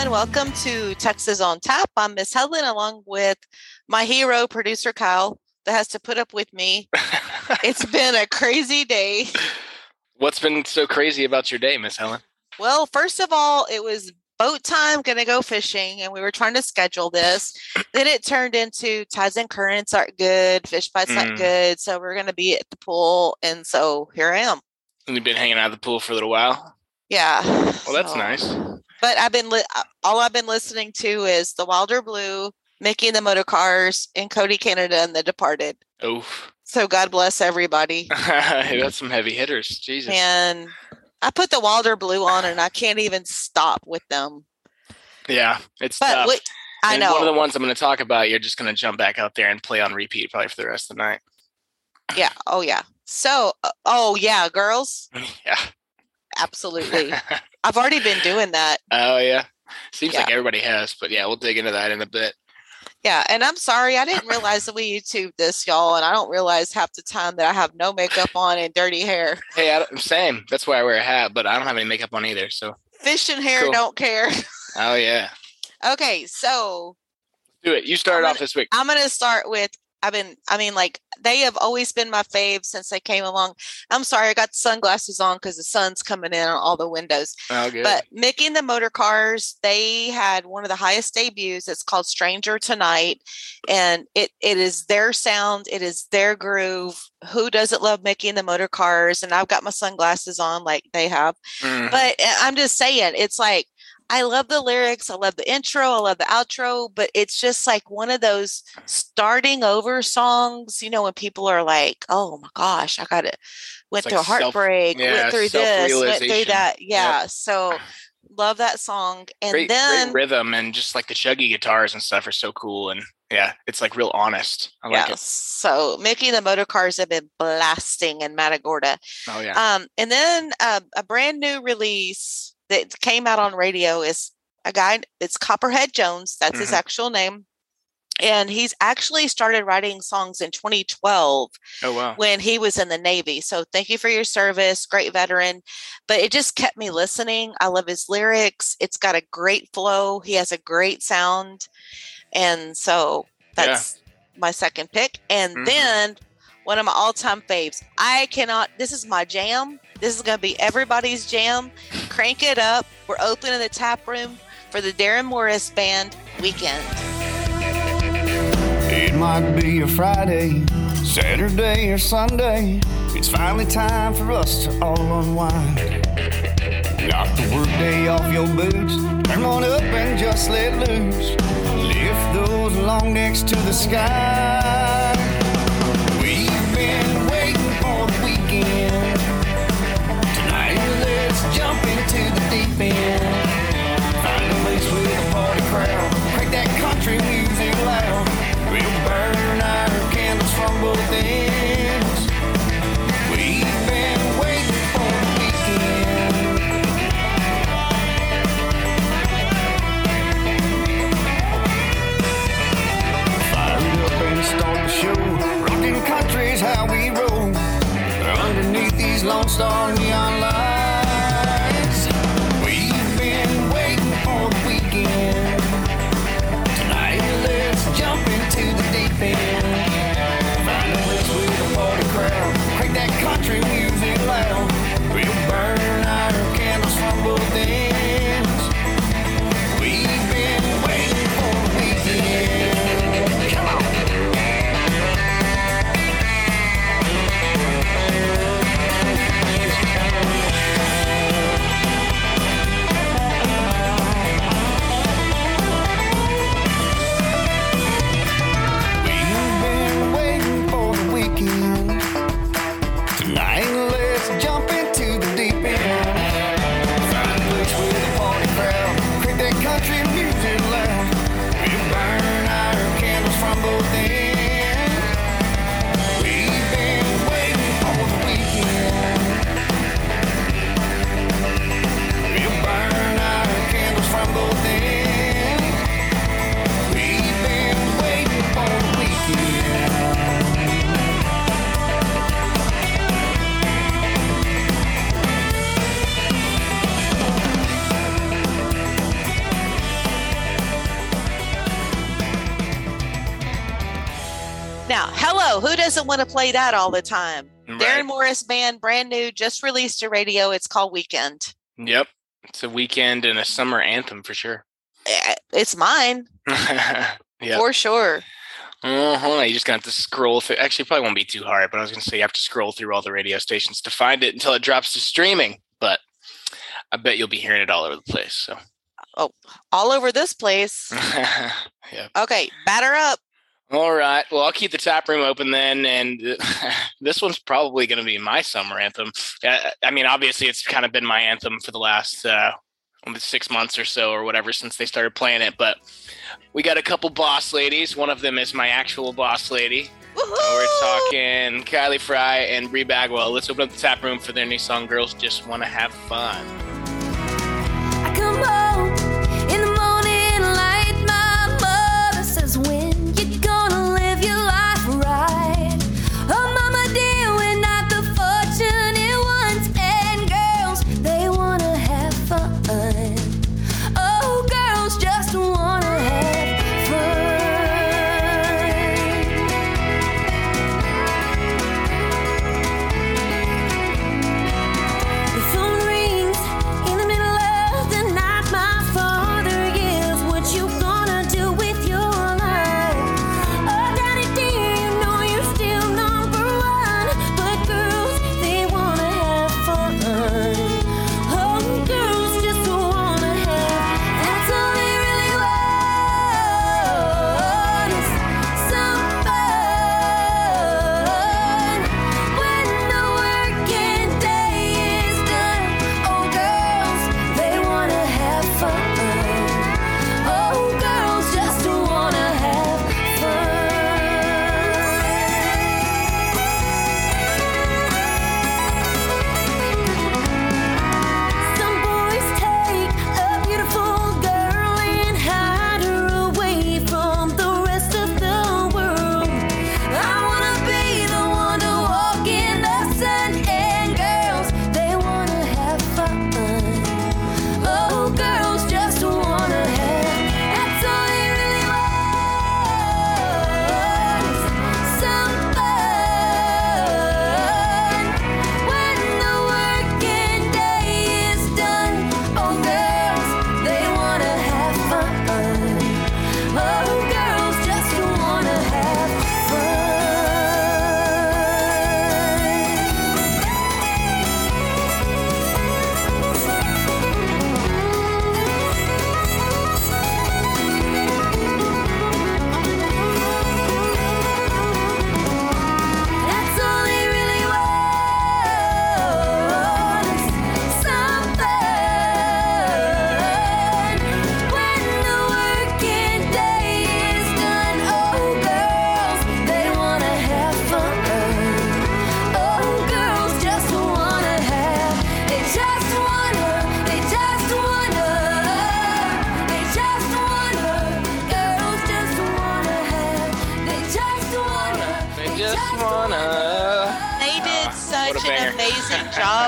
Everyone. Welcome to Texas on Tap. I'm Miss Helen, along with my hero, producer Kyle, that has to put up with me. it's been a crazy day. What's been so crazy about your day, Miss Helen? Well, first of all, it was boat time, gonna go fishing, and we were trying to schedule this. then it turned into tides and currents aren't good, fish bites not Mm. good, so we're gonna be at the pool, and so here I am. And you've been hanging out of the pool for a little while. Yeah. Well, that's so- nice. But I've been li- uh, all I've been listening to is the Wilder Blue, Micky and the Motorcars, and Cody Canada and The Departed. Oof. So God bless everybody. that's some heavy hitters. Jesus. And I put the Wilder Blue on, and I can't even stop with them. Yeah, it's But tough. I And know. One of the ones I'm going to talk about, you're just going to jump back out there and play on repeat probably for the rest of the night. yeah. Oh yeah. So uh, oh yeah, girls. yeah. Absolutely. I've already been doing that. Oh, yeah. Seems like everybody has, but yeah, we'll dig into that in a bit. Yeah. And I'm sorry, I didn't realize that we YouTube this, y'all, and I don't realize half the time that I have no makeup on and dirty hair. Hey, I don't, same. That's why I wear a hat, but I don't have any makeup on either. So, Fish and hair Cool. don't care. oh, yeah. Okay, so Do it. You start I'm off this week. I'm gonna start with I've been I mean like they have always been my fave since they came along. I'm sorry I got sunglasses on because the sun's coming in on all the windows. Oh, good. But Micky and the Motorcars, they had one of the highest debuts. It's called Stranger Tonight. And it it is their sound, it is their groove. Who doesn't love Micky and the Motorcars? And I've got my sunglasses on like they have. Mhm. But uh, I'm just saying, it's like I love the lyrics, I love the intro, I love the outro, but it's just like one of those starting over songs, you know, when people are like, "Oh my gosh, I got it." Went It's through like a self- heartbreak, yeah, went through this, went through that. Yeah. So love that song. And great, then great rhythm and just like the chuggy guitars and stuff are so cool. And yeah, it's like real honest. I like yeah, it. so Micky and the Motorcars have been blasting in Matagorda. Oh, yeah. Um, and then uh, a brand new release that came out on radio is a guy. It's Copperhead Jones. That's his Mhm. actual name. And he's actually started writing songs in 2012 oh, wow. when he was in the Navy. So thank you for your service, great veteran. But it just kept me listening. I love his lyrics. It's got a great flow. He has a great sound. And so Yeah. that's my second pick. And Mhm. then one of my all-time faves. I cannot this is my jam. This is gonna be everybody's jam. Crank it up. We're open in the tap room for the Darrin Morris Band weekend. It might be a Friday, Saturday, or Sunday. It's finally time for us to all unwind. Knock the workday off your boots, turn on up and just let loose. Lift those long necks to the sky. End. Find a place with a party crowd. Crank that country music loud. We'll burn our candles from both ends. We've been waiting for the weekend. Fire it up and start the show. Rockin' country's how we roll. Underneath these Lone Star neon lights. Want to play that all the time? Right. Darrin Morris Band, brand new, just released a radio. It's called Weekend. Yep. It's a weekend and a summer anthem for sure. Eh, It's mine yeah. for sure. Uh-huh. You just gonna have to scroll through. Actually, it probably won't be too hard, but I was gonna say you have to scroll through all the radio stations to find it until it drops to streaming. But I bet you'll be hearing it all over the place. So, oh, All over this place. yeah. Okay, batter up. All right. Well, I'll keep the tap room open then, and this one's probably going to be my summer anthem. Uh, I mean, obviously, it's kind of been my anthem for the last uh, six months or so, or whatever, since they started playing it. But we got a couple boss ladies. One of them is my actual boss lady. We're talking Kylie Frey and Bri Bagwell. Let's open up the tap room for their new song, "Girls Just Want to Have Fun."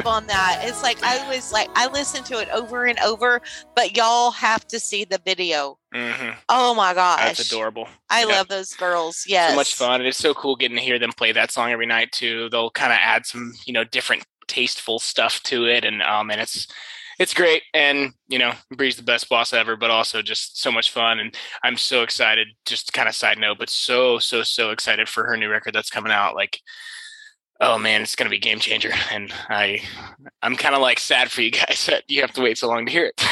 Job on that. It's like I was like I listened to it over and over, but y'all have to see the video. hmm Oh my gosh. That's adorable. I Yeah. love those girls. Yes. so much fun. And it's so cool getting to hear them play that song every night too. They'll kind of add some, you know, different tasteful stuff to it, and um, and it's it's great. And you know, Bri's the best boss ever, but also just so much fun. And I'm so excited. Just kind of side note, but so so so excited for her new record that's coming out. Like, oh man, it's gonna be a game changer. And I I'm kind of like sad for you guys that you have to wait so long to hear it.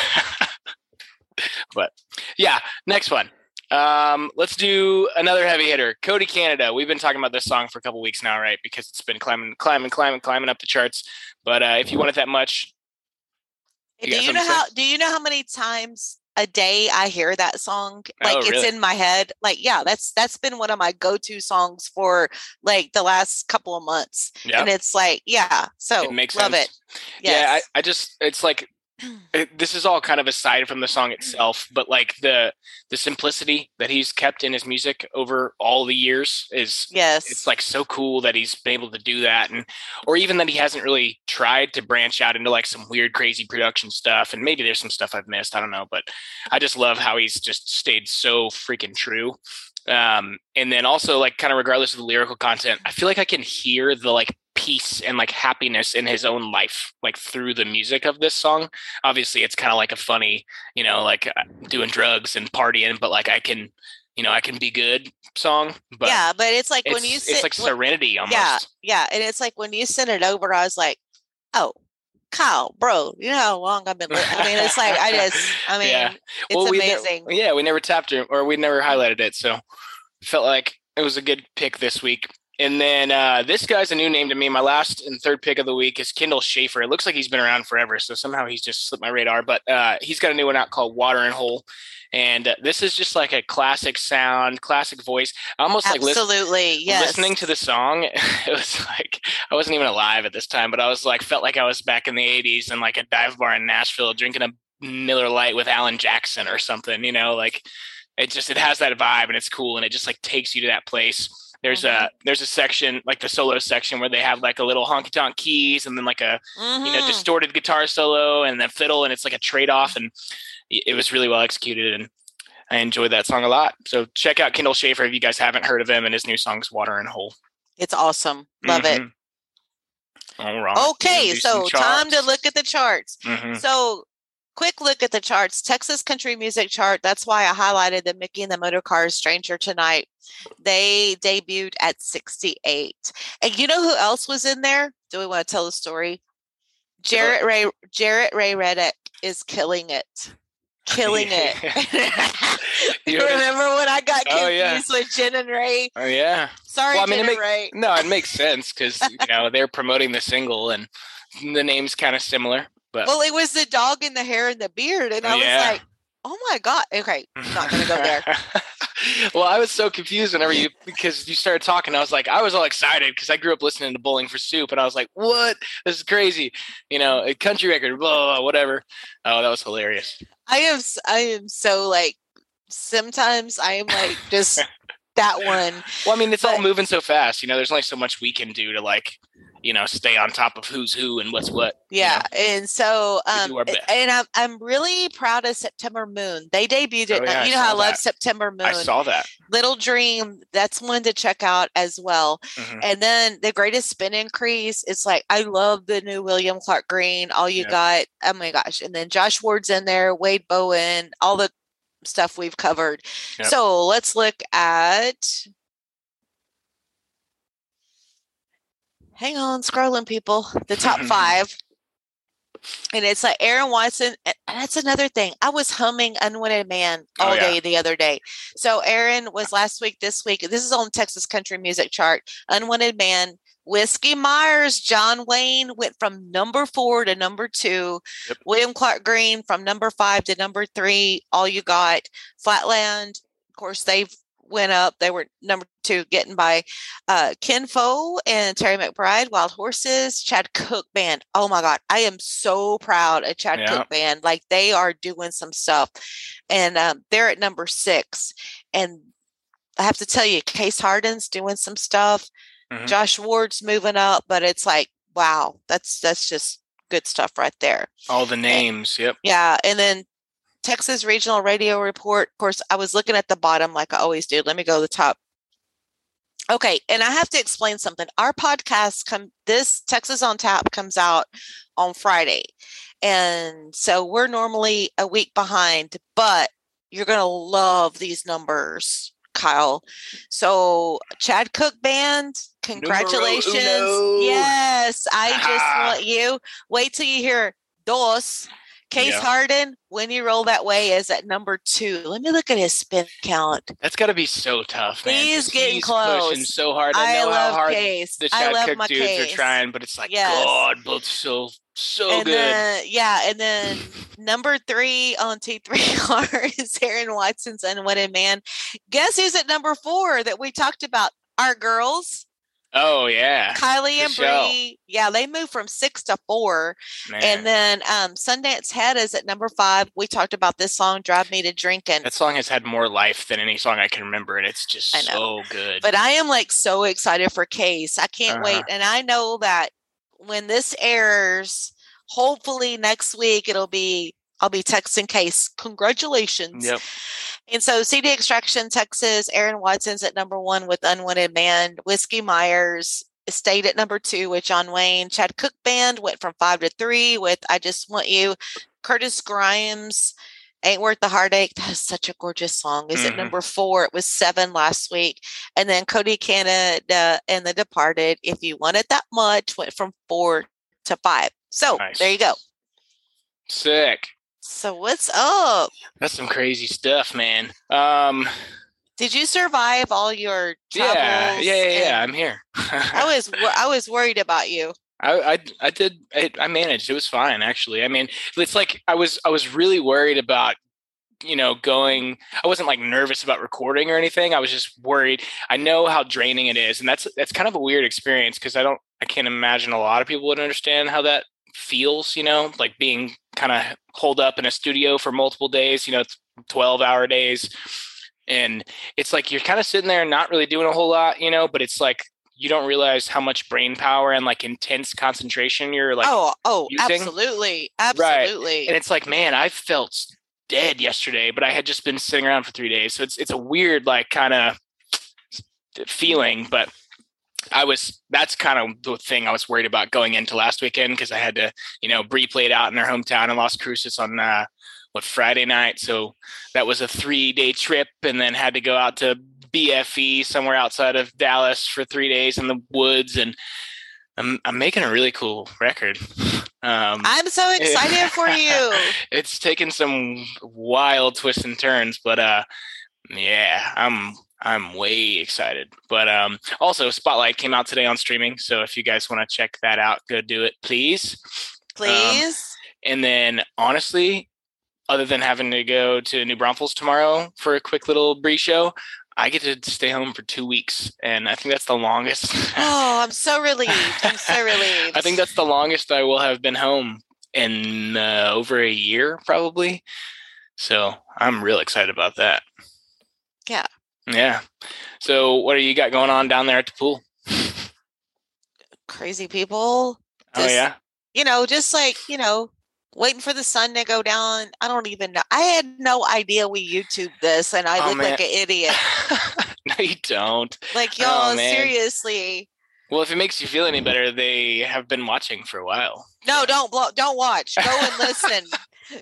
but yeah, next one. Um, let's do another heavy hitter, Cody Canada. We've been talking about this song for a couple weeks now, right? Because it's been climbing, climbing, climbing, climbing up the charts. But uh, if you want it that much, You do you know how do you know how many times a day I hear that song? Like Oh, it's really? in my head. Like, yeah, that's that's been one of my go-to songs for like the last couple of months. yeah, And it's like, yeah. So it makes love sense. it. Yes. Yeah, I, I just it's like it, this is all kind of aside from the song itself, but like the the simplicity that he's kept in his music over all the years is yes. it's like so cool that he's been able to do that and or even that he hasn't really tried to branch out into like some weird crazy production stuff and maybe there's some stuff i've missed i don't know but i just love how he's just stayed so freaking true Um, and then also like kind of regardless of the lyrical content, I feel like I can hear the like peace and like happiness in his own life, like through the music of this song. Obviously, it's kind of like a funny, you know, like uh, doing drugs and partying, but like I can, you know, I can be good song. But yeah, but it's like it's, when you sit, it's like when- serenity almost. yeah, yeah, and it's like when you sent it over, I was like, oh. Kyle, bro, you know how long I've been. Li- I mean, it's like I just, I mean, Yeah. it's Well, we ne- amazing. yeah, we never tapped it or we never highlighted it, so felt like it was a good pick this week. And then uh, this guy's a new name to me. My last and third pick of the week is Kendall Shaffer. It looks like he's been around forever, so somehow he's just slipped my radar. But uh, he's got a new one out called Water and Hole, and uh, this is just like a classic sound, classic voice. Almost like Absolutely, yes. listening to the song. It was like I wasn't even alive at this time, but I was like felt like I was back in the '80s in like a dive bar in Nashville drinking a Miller Light with Alan Jackson or something. You know, like it just it has that vibe and it's cool and it just like takes you to that place. There's Mhm. a there's a section like the solo section where they have like a little honky tonk keys and then like a you know Mhm. distorted guitar solo and then fiddle and it's like a trade off and it it was really well executed and I enjoyed that song a lot. So check out Kendall Shaffer if you guys haven't heard of him and his new song's Water and Hole. it's awesome. Love it. Mhm. All right. Okay, so time to look at the charts. Mhm. So, quick look at the charts. Texas Country Music Chart. That's why I highlighted the Micky and the Motorcars Stranger tonight. They debuted at 68. And you know who else was in there? Do we want to tell the story? Jaret Ray Jaret Ray Reddick is killing it. Killing it. You Remember when I got confused Oh, yeah. with Jen and Ray? Oh yeah. Sorry, Well, I mean, Jen and make- Ray. No, it makes sense because you know they're promoting the single and the name's kind of similar. But Well, it was the dog and the hair and the beard, and I was like, "Oh my god!" Okay, not gonna go there. well, I was so confused whenever you because you started talking. I was like, I was all excited because I grew up listening to Bowling for Soup, and I was like, "What? This is crazy!" You know, a country record, blah, blah, blah whatever. Oh, that was hilarious. I am I am so like sometimes I am like just that one. Well, I mean, it's all moving so fast. You know, there's only so much we can do to like, you know, stay on top of who's who and what's what. you Yeah, know? and so um do our a- best. and I'm I'm really proud of September Moon. They debuted it. Oh, yeah, I you know how I love that. September Moon. I saw that. Little Dream, that's one to check out as well. Mhm. And then the greatest spin increase, it's like I love the new William Clark Green. All you got, oh my gosh. And then Josh Ward's in there, Wade Bowen, all the stuff we've covered. Yep. So let's look at hang on, scrolling people. The top five. And it's like Aaron Watson. That's another thing. I was humming Unwanted Man Oh, all yeah. day the other day. So Aaron was last week, this week. This is on Texas Country Music Chart. Unwanted Man. Whiskey Myers, John Wayne went from number four to number two. Yep. William Clark Green from number five to number three. All you got. Flatland, of course, they've went up. They were number two, getting by uh, Ken Foe and Terry McBride. Wild Horses, Chad Cooke Band. Oh my God, I am so proud of Chad Yeah. Cooke Band. Like they are doing some stuff, and um, they're at number six. And I have to tell you, Case Hardin's doing some stuff. Mhm. Josh Ward's moving up, but it's like, wow, that's that's just good stuff right there. All the names. Yep. Yeah, and then Texas Regional Radio Report. Of course, I was looking at the bottom like I always do. Let me go to the top. Okay, and I have to explain something. Our podcast come this Texas on Tap comes out on Friday. And so we're normally a week behind, but you're going to love these numbers, Kyle. So, Chad Cooke Band, congratulations. Yes, I just Ah. want you wait till you hear dos. Case Yeah. Hardin, when you roll that way, is at number two. Let me look at his spin count. That's got to be so tough, man. He's getting he's pushing close. so hard. I I, know love how hard Case. the love Cooke dudes Case. are trying, but it's like, Yes. God, both so so and good. then yeah, and then number three on T3R is Aaron Watson's Unwanted Man. Guess who's at number four that we talked about? Our girls, oh yeah, Kylie and. Bri. Yeah, they moved from six to four. man. And then um Sundance Head is at number five. We talked about this song, Drive Me to Drinking. that song has had more life than any song I can remember, and it's just I know. so good. but I am like so excited for Case. I can't wait. Uh-huh. And I know that when this airs, hopefully next week it'll be I'll be texting case. Congratulations. Yep. And so CD Extraction, Texas, Aaron Watson's at number one with Unwanted Man. Whiskey Myers stayed at number two with John Wayne. Chad Cooke Band went from five to three with I Just Want You. Curtis Grimes, Ain't Worth the Heartache. That is such a gorgeous song. Is Mhm. at number four. It was seven last week. And then Cody Canada and The Departed, If You Want It That Much, went from four to five. So Nice. there you go. Sick. So what's up? That's some crazy stuff, man. Um, Did you survive all your yeah, yeah, yeah, yeah. I'm here. I was I was worried about you. I, I, I did, I, I managed. It was fine, actually. I mean, it's like I was, I was really worried about, you know, going. I wasn't like nervous about recording or anything. I was just worried. I know how draining it is, and that's that's kind of a weird experience because I don't, I can't imagine a lot of people would understand how that feels. You know, like being kind of holed up in a studio for multiple days. You know, twelve hour days, and it's like you're kind of sitting there and not really doing a whole lot. You know, but it's like you don't realize how much brain power and like intense concentration you're like oh, oh, using? absolutely, Right. absolutely. and it's like man i felt dead yesterday but i had just been sitting around for three days so it's it's a weird like kind of feeling but i was that's kind of the thing i was worried about going into last weekend because i had to you know Bri played out in her hometown in las cruces on uh what friday night so that was a three day trip and then had to go out to bfe somewhere outside of dallas for three days in the woods and i'm, I'm making a really cool record um I'm so excited for you. it's taken some wild twists and turns, but uh yeah, I'm I'm way excited. But um also Spotlight came out today on streaming, so if you guys want to check that out, go do it, please. Please. And then honestly, other than having to go to New Braunfels tomorrow for a quick little Bri show, I get to stay home for two weeks, and I think that's the longest. oh, I'm so relieved. I'm so relieved. I think that's the longest I will have been home in uh, over a year, probably. So I'm real excited about that. Yeah. Yeah. So what do you got going on down there at the pool? crazy people. Oh yeah. You know, just like, you know, waiting for the sun to go down. I don't even know. I had no idea we YouTube this and I Oh, look man. like an idiot. no, you don't. Like Oh, y'all, man. seriously. Well, if it makes you feel any better, they have been watching for a while. No, don't blo- don't watch. Go and listen.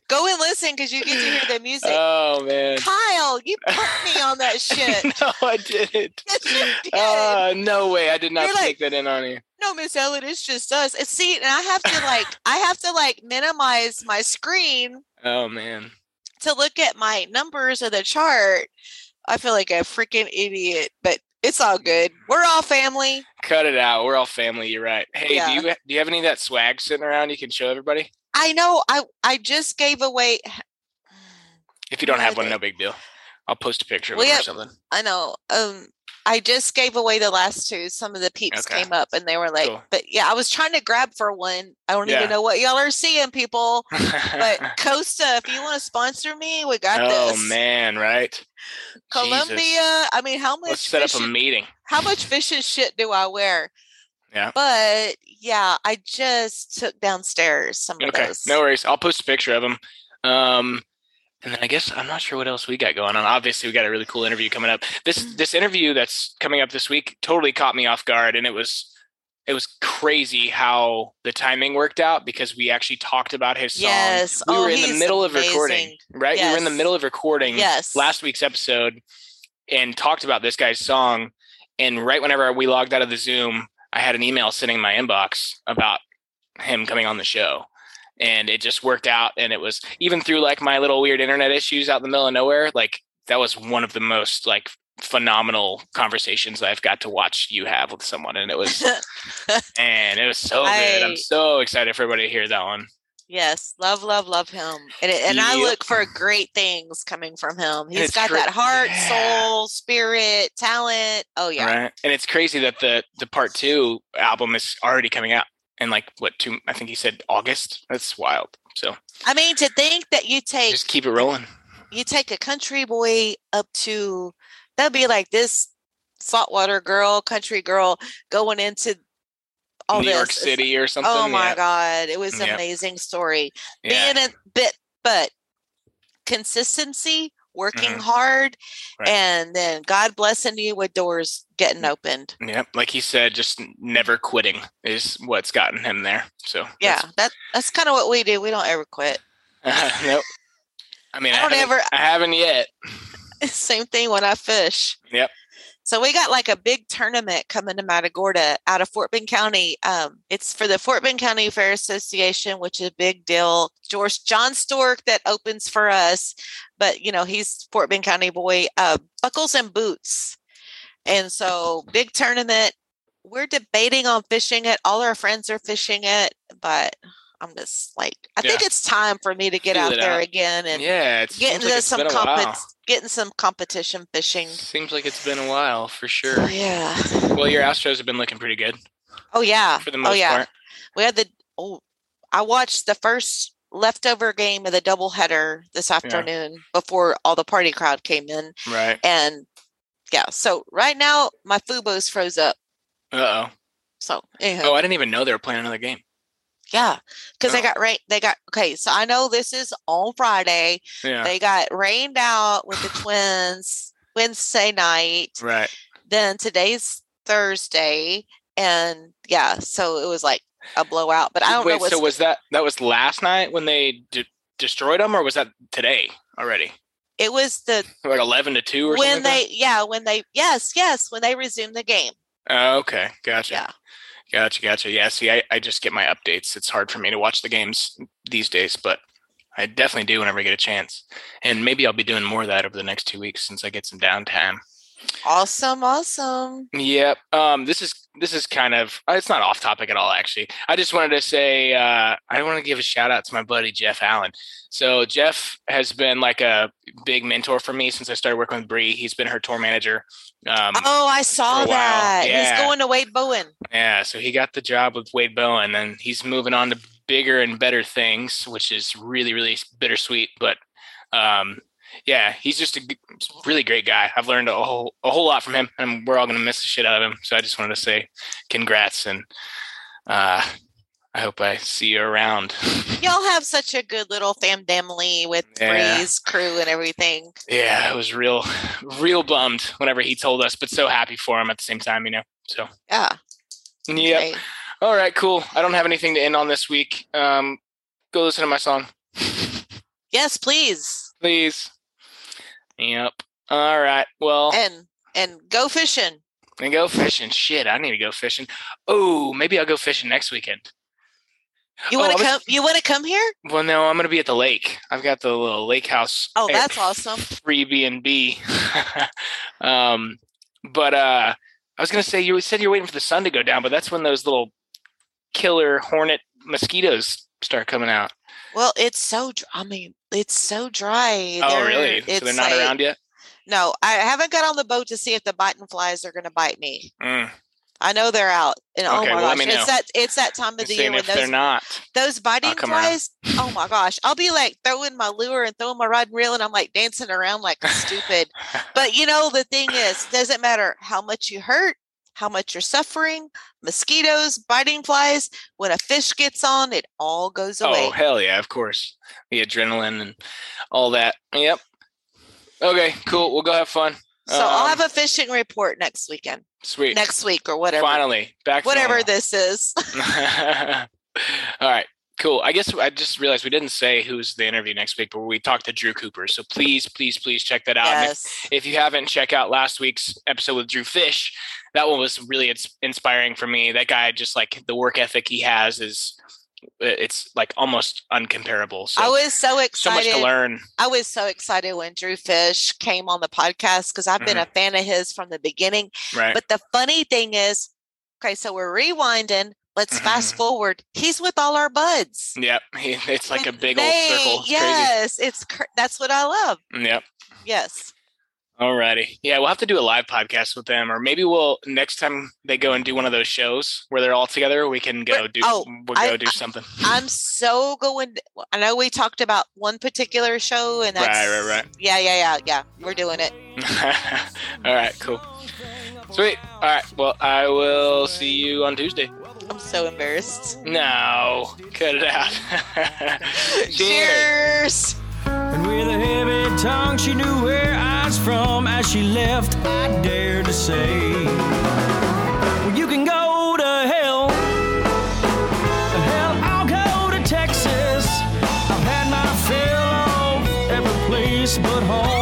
Go and listen because you get to hear the music. Oh man. Kyle, you put me on that shit. no, I didn't. Yes, did. Uh, no way. I did not You're like- take that in on you. no, Miss Ellen, it's just us. And see, and I have to like, I have to like minimize my screen Oh man. to look at my numbers of the chart. I feel like a freaking idiot, but it's all good. We're all family. Cut it out. We're all family. You're right. Hey, Yeah. do you do you have any of that swag sitting around you can show everybody? I know. I I just gave away. If you don't have one, no big deal. I'll post a picture of Well, yeah. or something. I know. Um, I just gave away the last two. Some of the peeps Okay. came up and they were like, Cool. but yeah, I was trying to grab for one. I don't Yeah. even know what y'all are seeing, people. But Costa, if you want to sponsor me, we got oh this. Oh man, right? Columbia. Jesus. I mean, how much Let's set up a meeting. how much fish and shit do I wear? Yeah. But yeah, I just took downstairs some of those. no worries. I'll post a picture of them. Um, and then I guess I'm not sure what else we got going on. Obviously, we got a really cool interview coming up. This Mm. this interview that's coming up this week totally caught me off guard, and it was it was crazy how the timing worked out because we actually talked about his song. Yes. We oh, were in the middle of recording, amazing. right? We were in the middle of recording Yes. last week's episode and talked about this guy's song. And right whenever we logged out of the Zoom, I had an email sitting in my inbox about him coming on the show. And it just worked out. And it was even through like my little weird internet issues out in the middle of nowhere, like that was one of the most like phenomenal conversations I've got to watch you have with someone. And it was, and it was so good. I- I'm so excited for everybody to hear that one. yes, love, love, love him, and it, and I look for great things coming from him. He's got cra- that heart, yeah. soul, spirit, talent. Oh yeah, Right. And it's crazy that the the part two album is already coming out in like what two I think he said August. That's wild. So I mean, to think that you take just keep it rolling. you take a country boy up to that'd be like this saltwater girl, country girl going into all New this. York City or oh something. Oh my yeah. god, it was an Yeah. amazing story. Yeah. Being a bit but consistency, working Mhm. hard, Right. and then God blessing you with doors getting opened. Yep, like he said, just never quitting is what's gotten him there. So Yeah, that that's kind of what we do. We don't ever quit. that's- nope. I mean, I I, don't haven't, ever- I haven't yet. Same thing when I fish. Yep. So we got like a big tournament coming to Matagorda out of Fort Bend County. Um, it's for the Fort Bend County Fair Association, which is a big deal. George John Stork that opens for us, but you know he's Fort Bend County boy. Uh, buckles and boots, and so big tournament. We're debating on fishing it. All our friends are fishing it, but I'm just like, I think it's time for me to get Feel out there out. again and yeah, get into some been a compet- while. Getting some competition fishing. Seems like it's been a while for sure. Oh, yeah. Well, your Astros have been looking pretty good Oh yeah. for the oh most yeah. part. We had the oh I watched the first leftover game of the doubleheader this afternoon before all the party crowd came in. Right. And yeah, so right now my Fubo's froze up. Uh oh. So anyhow, Oh, I didn't even know they were playing another game. Yeah. Because Oh. they got rain they got okay, so I know this is on Friday. Yeah. They got rained out with the twins Wednesday night. right. then today's Thursday, and yeah, so it was like a blowout. But I don't Wait, know so was that that was last night when they de- destroyed them, or was that today already? it was the Like eleven to two or when like they yeah when they yes yes when they resumed the game. Oh, okay, gotcha. Yeah. Gotcha, gotcha. Yeah, see, I, I just get my updates. It's hard for me to watch the games these days, but I definitely do whenever I get a chance. And maybe I'll be doing more of that over the next two weeks since I get some downtime. Awesome, awesome. Yep. Um, this is this is kind of uh, it's not off topic at all. Actually, I just wanted to say uh, I want to give a shout out to my buddy Jeff Allen. So Jeff has been like a big mentor for me since I started working with Bri. He's been her tour manager. Um, Oh, I saw for a while, that. yeah. He's going to Wade Bowen. Yeah, so he got the job with Wade Bowen, and he's moving on to bigger and better things, which is really, really bittersweet. But um, yeah, he's just a really great guy. I've learned a whole a whole lot from him, and we're all gonna miss the shit out of him. So I just wanted to say, congrats, and uh, I hope I see you around. Y'all have such a good little fam family with Yeah. Bri's crew and everything. yeah, I was real, real bummed whenever he told us, but so happy for him at the same time, you know. So Yeah. yeah. great. All right, cool. I don't have anything to end on this week. Um, go listen to my song. Yes, please. please. Yep. All right. Well, And and go fishing. and go fishing. Shit, I need to go fishing. Oh, maybe I'll go fishing next weekend. You Oh, want to was- come you want to come here? Well, no, I'm gonna be at the lake. I've got the little lake house. Oh, that's awesome. Free B and B. Um, but uh, I was gonna say you said you're waiting for the sun to go down, but that's when those little killer hornet mosquitoes start coming out. Well, it's so. dr- I mean, it's so dry. oh, They're- really? So it's they're not like- around yet. No, I haven't got on the boat to see if the biting flies are going to bite me. Mm. I know they're out, and oh my well, gosh, it's that it's that time of You're the year when those not. those biting come around. flies. Oh my gosh, I'll be like throwing my lure and throwing my rod and reel, and I'm like dancing around like a stupid. But you know, the thing is, doesn't matter how much you hurt, how much you're suffering. Mosquitoes, biting flies. When a fish gets on, it all goes away. Oh hell yeah, of course. The adrenaline and all that. Yep. Okay, cool. We'll go have fun. so I'll Um, have a fishing report next weekend, Sweet. next week or whatever. Finally, back. whatever this is. all right, cool. I guess I just realized we didn't say who's the interview next week, but we talked to Drew Cooper. So please, please, please check that out. And if- yes. if you haven't, check out last week's episode with Drew Fish. That one was really ins- inspiring for me. That guy, just like the work ethic he has, is uh, it's like almost uncomparable. So, I was so excited. so much to learn. I was so excited when Drew Fish came on the podcast because I've been a mm-hmm. fan of his from the beginning. Right. But the funny thing is, okay, so we're rewinding. Let's fast Mhm. forward. He's with all our buds. yep. He, it's like a big old circle. It's yes, it's cr- that's what I love. Yep. Yes. Alrighty. Yeah, we'll have to do a live podcast with them, or maybe we'll next time they go and do one of those shows where they're all together. We can go We're- do. oh, we'll go I- do something. I'm so going. I know we talked about one particular show, and that's Right, right, right. Yeah, yeah, yeah, yeah. We're doing it. all right. Cool. Sweet. All right. Well, I will see you on Tuesday. I'm so embarrassed. No, cut it out. Cheers. Cheers. And with a heavy tongue, she knew where I was from. As she left, I dared to say, Well, you can go to hell. Hell, I'll go to Texas. I've had my fill of every place but home.